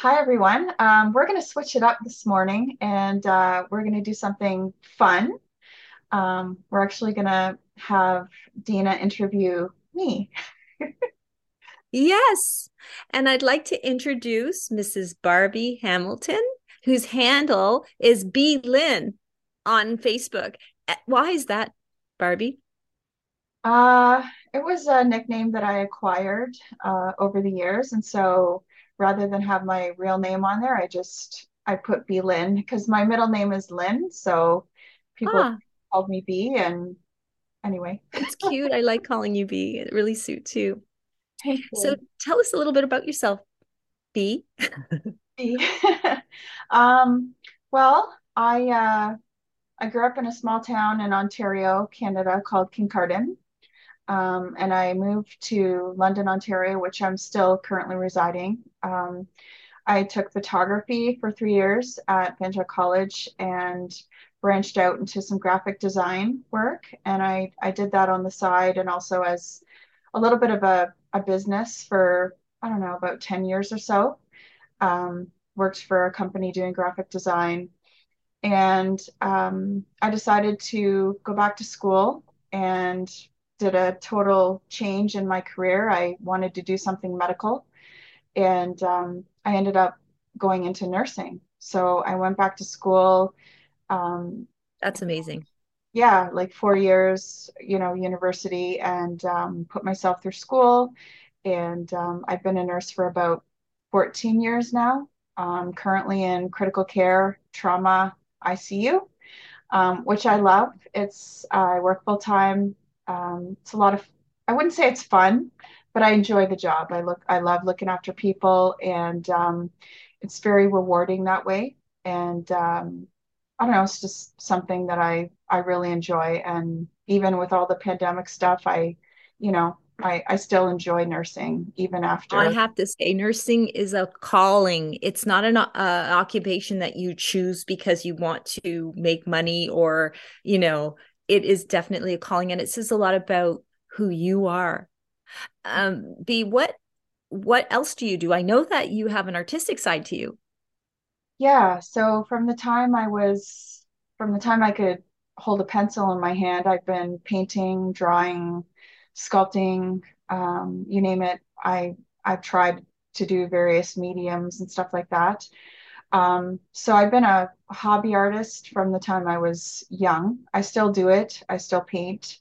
Hi, everyone. Um, we're going to switch it up this morning and uh, we're going to do something fun. Um, we're actually going to have Dina interview me. Yes. And I'd like to introduce Mrs. Barbie Hamilton, whose handle is B Lynn on Facebook. Eh, Why is that, Barbie? Uh, it was a nickname that I acquired uh, over the years. And so rather than have my real name on there, I just I put B Lynn because my middle name is Lynn. So people Ah, called me B. And anyway, it's cute. I like calling you B. It really suits you. thank So you. tell us a little bit about yourself, B. B. Um, well, I uh, I grew up in a small town in Ontario, Canada, called Kincardine. Um, and I moved to London, Ontario, which I'm still currently residing. Um, I took photography for three years at Fanshawe College and branched out into some graphic design work. And I, I did that on the side and also as a little bit of a, a business for, I don't know, about 10 years or so. Um, worked for a company doing graphic design and um, I decided to go back to school and did a total change in my career. I wanted to do something medical, and um, I ended up going into nursing. So I went back to school. Um, That's amazing. yeah, like four years, you know, university, and um, put myself through school. And um, I've been a nurse for about 14 years now. Um, currently in critical care, trauma, ICU um, which I love. It's uh, I work full time. Um, it's a lot of I wouldn't say it's fun, but I enjoy the job. I look I love looking after people, and um, it's very rewarding that way. And um, I don't know, it's just something that I I really enjoy. And even with all the pandemic stuff, I you know I I still enjoy nursing even after. I have to say, nursing is a calling. It's not an uh, occupation that you choose because you want to make money or, you know, it is definitely a calling. And it says a lot about who you are. Um, B, what what else do you do? I know that you have an artistic side to you. Yeah, so from the time I was, from the time I could hold a pencil in my hand, I've been painting, drawing, sculpting, um, you name it. I I've tried to do various mediums and stuff like that. Um, so I've been a hobby artist from the time I was young. I still do it. I still paint.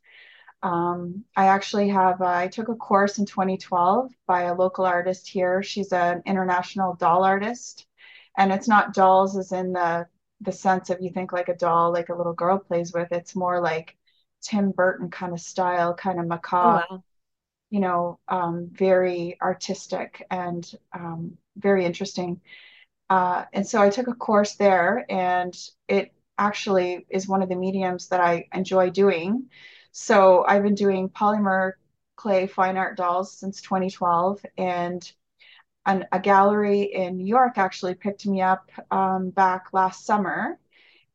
Um, I actually have, uh, I took a course in 2012 by a local artist here. She's an international doll artist. And it's not dolls as in the the sense of you think like a doll, like a little girl plays with. It's more like Tim Burton kind of style, kind of Oh, macabre, wow. you know, um, very artistic and um, very interesting. Uh, and so I took a course there, and it actually is one of the mediums that I enjoy doing. So I've been doing polymer clay fine art dolls since 2012, and an, a gallery in New York actually picked me up um, back last summer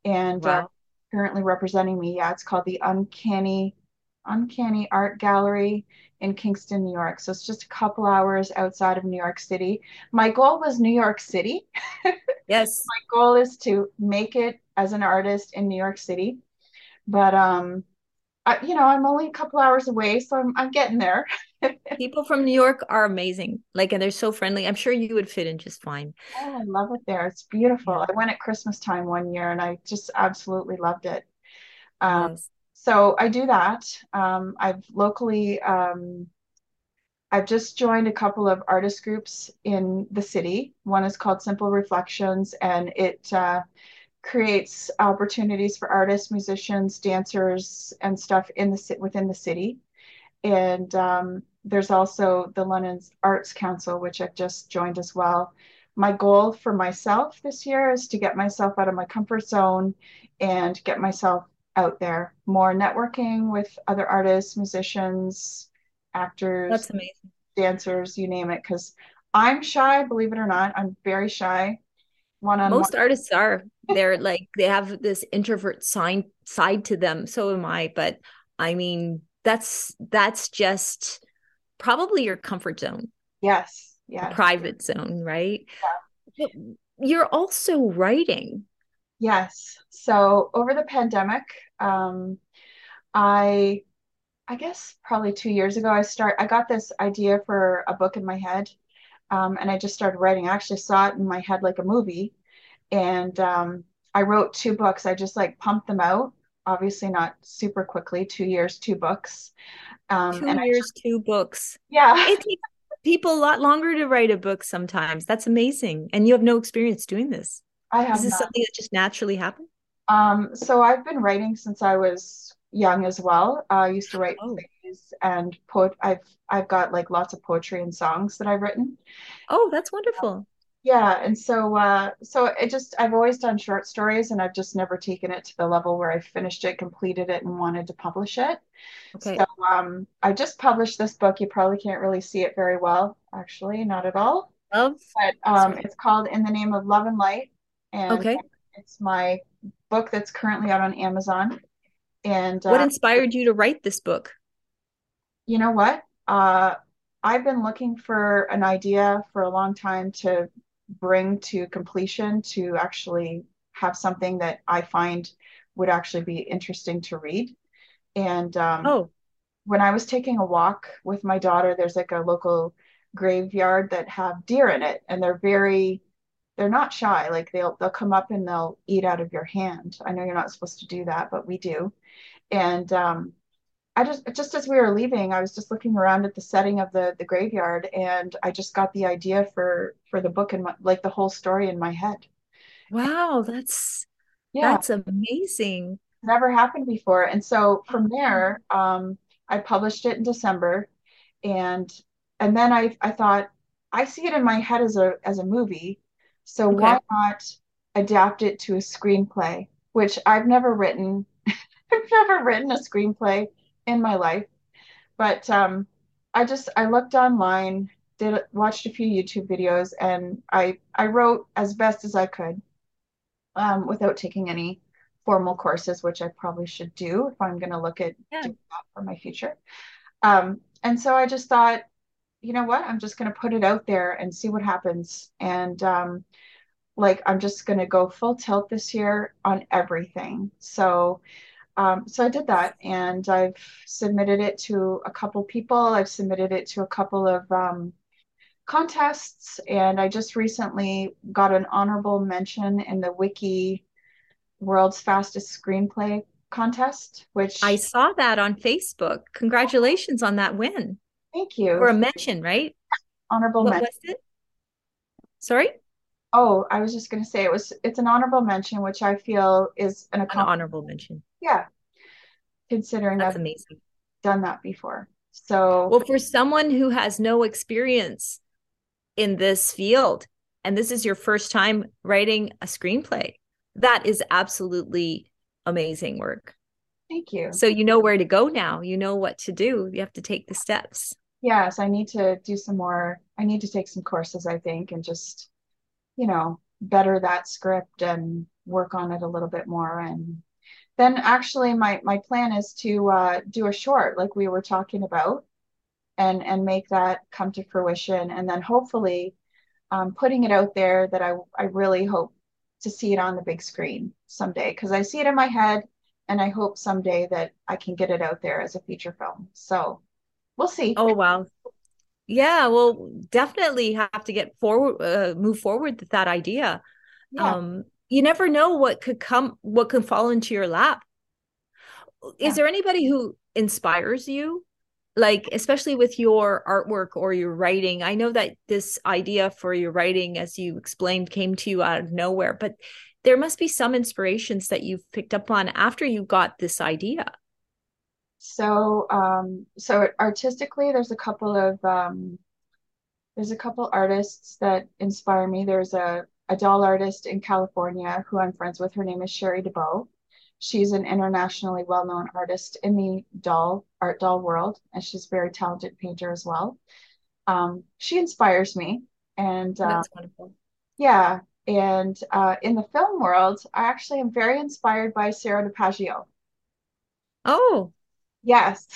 and uh, currently representing me. Yeah, it's called the Uncanny Uncanny Art Gallery in Kingston, New York. So it's just a couple hours outside of New York City. My goal was New York City. Yes. My goal is to make it as an artist in New York City, but um, I, you know, I'm only a couple hours away, so I'm I'm getting there. People from New York are amazing. Like, and they're so friendly. I'm sure you would fit in just fine. Oh, I love it there. It's beautiful. I went at Christmas time one year and I just absolutely loved it. Um, Yes. So I do that. Um, I've locally, um, I've just joined a couple of artist groups in the city. One is called Simple Reflections, and it uh, creates opportunities for artists, musicians, dancers, and stuff in the within the city. And um, there's also the London Arts Council, which I've just joined as well. My goal for myself this year is to get myself out of my comfort zone and get myself out there, more networking with other artists, musicians, actors, That's amazing. dancers, you name it. Because I'm shy, believe it or not, I'm very shy one on. Most artists are. They're like they have this introvert sign side to them. So am I, but I mean, that's that's just probably your comfort zone, Yes, Yeah. private zone, right? Yeah. you're also writing. Yes. So over the pandemic, um, I I guess probably two years ago, I start I got this idea for a book in my head, um, and I just started writing. I actually saw it in my head like a movie, and um, I wrote two books. I just like pumped them out. Obviously, not super quickly. Two years, two books. Um, two years, I, two books. Yeah, it takes people a lot longer to write a book. Sometimes that's amazing, and you have no experience doing this. I have. Is this not. something that just naturally happened? Um, so I've been writing since I was young as well. Uh, I used to write oh. plays and poet. I've I've got like lots of poetry and songs that I've written. Oh, that's wonderful. Yeah, and so uh, so it just I've always done short stories, and I've just never taken it to the level where I finished it, completed it, and wanted to publish it. Okay. So um, I just published this book. You probably can't really see it very well, actually, not at all. Love. But um, it's called In the Name of Love and Light, and okay. it's my book that's currently out on Amazon. And what uh, inspired you to write this book? You know what? Uh, I've been looking for an idea for a long time to bring to completion to actually have something that I find would actually be interesting to read. And um, oh, when I was taking a walk with my daughter, there's like a local graveyard that have deer in it, and they're very they're not shy. Like they'll they'll come up and they'll eat out of your hand. I know you're not supposed to do that, but we do. And um, I just just as we were leaving, I was just looking around at the setting of the the graveyard, and I just got the idea for for the book and like the whole story in my head. Wow, that's yeah, that's amazing. Never happened before, and so from there, um, I published it in December, and and then I I thought I see it in my head as a as a movie, so okay. why not adapt it to a screenplay, which I've never written. I've never written a screenplay in my life. But um, I just I looked online, did watched a few YouTube videos, and I I wrote as best as I could, um, without taking any formal courses, which I probably should do if I'm going to look at yeah. doing that for my future. Um, and so I just thought, you know what, I'm just going to put it out there and see what happens. And um, like I'm just going to go full tilt this year on everything. So um, so I did that and I've submitted it to a couple people. I've submitted it to a couple of um, contests and I just recently got an honorable mention in the Wiki World's Fastest Screenplay contest, which I saw that on Facebook. Congratulations on that win. Thank you. Or a mention, right? Honorable what mention. was it? Sorry? Oh, I was just going to say it was it's an honorable mention, which I feel is an, an honorable mention. Yeah, considering That's I've amazing. done that before. So, well, for someone who has no experience in this field, and this is your first time writing a screenplay, that is absolutely amazing work. Thank you. So you know where to go now. You know what to do. You have to take the steps. Yes, I need to do some more. I need to take some courses, I think, and just you know, better that script and work on it a little bit more. And then actually my, my plan is to uh, do a short like we were talking about and, and make that come to fruition. And then hopefully um, putting it out there that I, I really hope to see it on the big screen someday because I see it in my head and I hope someday that I can get it out there as a feature film. So we'll see. Oh, wow. Yeah, we'll definitely have to get forward, uh, move forward with that idea. Yeah. Um, you never know what could come, what could fall into your lap. Yeah. Is there anybody who inspires you? Like, especially with your artwork or your writing. I know that this idea for your writing, as you explained, came to you out of nowhere, but there must be some inspirations that you've picked up on after you got this idea. So, um, so artistically, there's a couple of um, there's a couple artists that inspire me. There's a a doll artist in California who I'm friends with. Her name is Sherry DeBow. She's an internationally well-known artist in the doll art doll world, and she's a very talented painter as well. Um, she inspires me, and uh, that's wonderful. Yeah, and uh, in the film world, I actually am very inspired by Sarah DiPaggio. Oh, Yes.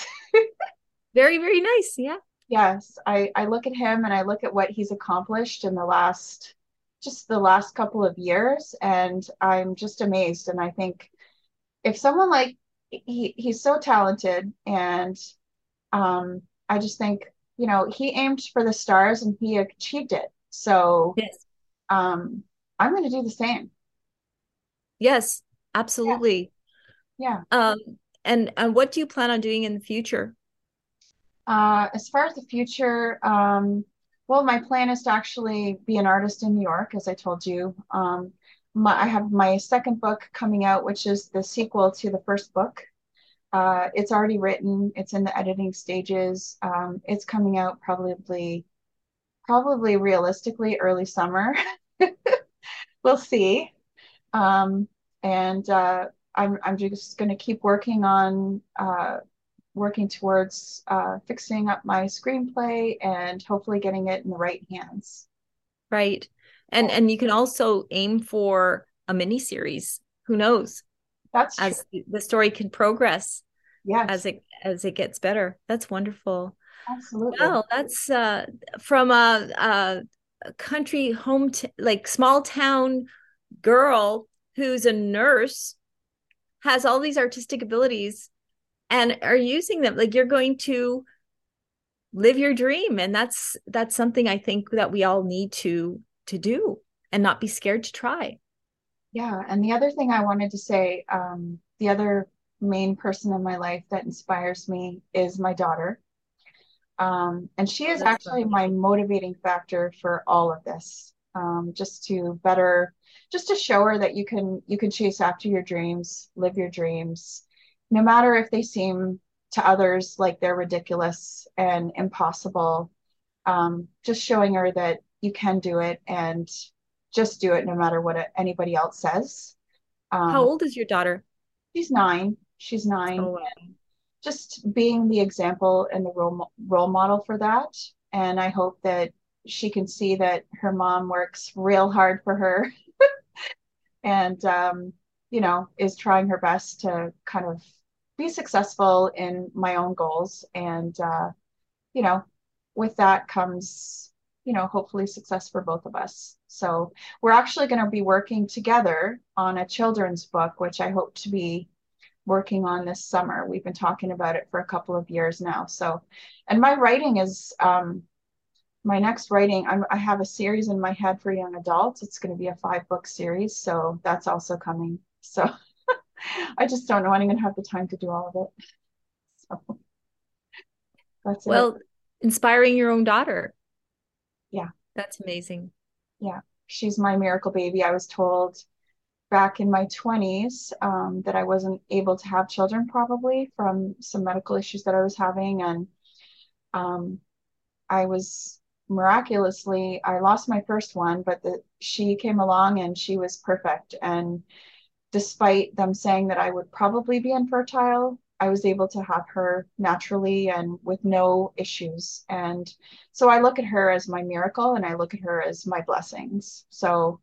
very, very nice. Yeah. Yes. I, I look at him and I look at what he's accomplished in the last just the last couple of years, and I'm just amazed. And I think if someone like he he's so talented, and um, I just think you know he aimed for the stars and he achieved it. So Yes. um, I'm going to do the same. Yes, Yeah, absolutely. yeah. Um, and and what do you plan on doing in the future? Uh, as far as the future, um, well, my plan is to actually be an artist in New York, as I told you. Um, my, I have my second book coming out, which is the sequel to the first book. Uh, it's already written. It's in the editing stages. Um, it's coming out probably, probably realistically early summer. We'll see. Um, and uh, I'm I'm just going to keep working on uh, working towards uh, fixing up my screenplay and hopefully getting it in the right hands. Right. And Yeah, and you can also aim for a mini series. Who knows? that's true. As the story can progress as it as it gets better. That's wonderful. absolutely. Well, that's uh from a, a, a country home t- like small town girl who's a nurse has all these artistic abilities and are using them like you're going to live your dream and that's that's something i think that we all need to to do and not be scared to try Yeah, and the other thing I wanted to say, um, the other main person in my life that inspires me is my daughter. Um, and she is that's actually my motivating factor for all of this. Um, just to better, just to show her that you can you can chase after your dreams, live your dreams, no matter if they seem to others like they're ridiculous and impossible. Um, just showing her that you can do it and just do it no matter what anybody else says. how Um, old is your daughter she's nine. She's nine oh wow just being the example and the role role model for that. And I hope that she can see that her mom works real hard for her and um, you know is trying her best to kind of be successful in my own goals. And uh, you know, with that comes you know hopefully success for both of us. So we're actually going to be working together on a children's book, which I hope to be working on this summer. We've been talking about it for a couple of years now. So, and my writing is um, my next writing. I'm, I have a series in my head for young adults. It's going to be a five book series, so that's also coming. So I just don't know when I'm going to have the time to do all of it. So that's it. well inspiring your own daughter Yeah, that's amazing yeah. She's my miracle baby. I was told back in my 20s um, that I wasn't able to have children probably from some medical issues that I was having. And um, I was miraculously, I lost my first one, but the, she came along and she was perfect. And despite them saying that I would probably be infertile, I was able to have her naturally and with no issues. And so I look at her as my miracle and I look at her as my blessings. So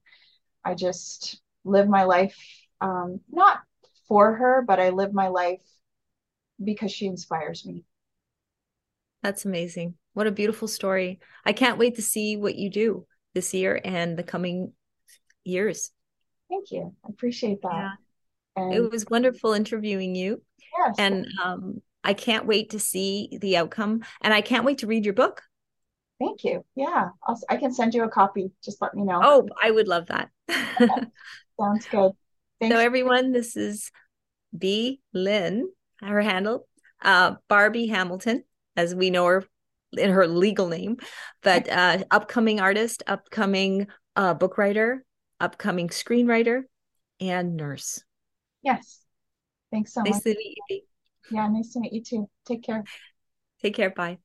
I just live my life, um, not for her, but I live my life because she inspires me. that's amazing what a beautiful story i can't wait to see what you do this year and the coming years Thank you. I appreciate that. yeah it was wonderful interviewing you yes, and um, I can't wait to see the outcome, and I can't wait to read your book. thank you. Yeah, I'll, I can send you a copy. Just let me know. Oh, I would love that. Sounds good. so, everyone, this is B. Lynn, her handle, uh, Barbie Hamilton, as we know her in her legal name, but uh, upcoming artist, upcoming uh, book writer, upcoming screenwriter, and nurse. Yes. Thanks so Nice much. to meet you. Yeah, nice to meet you too. Take care. Take care. Bye.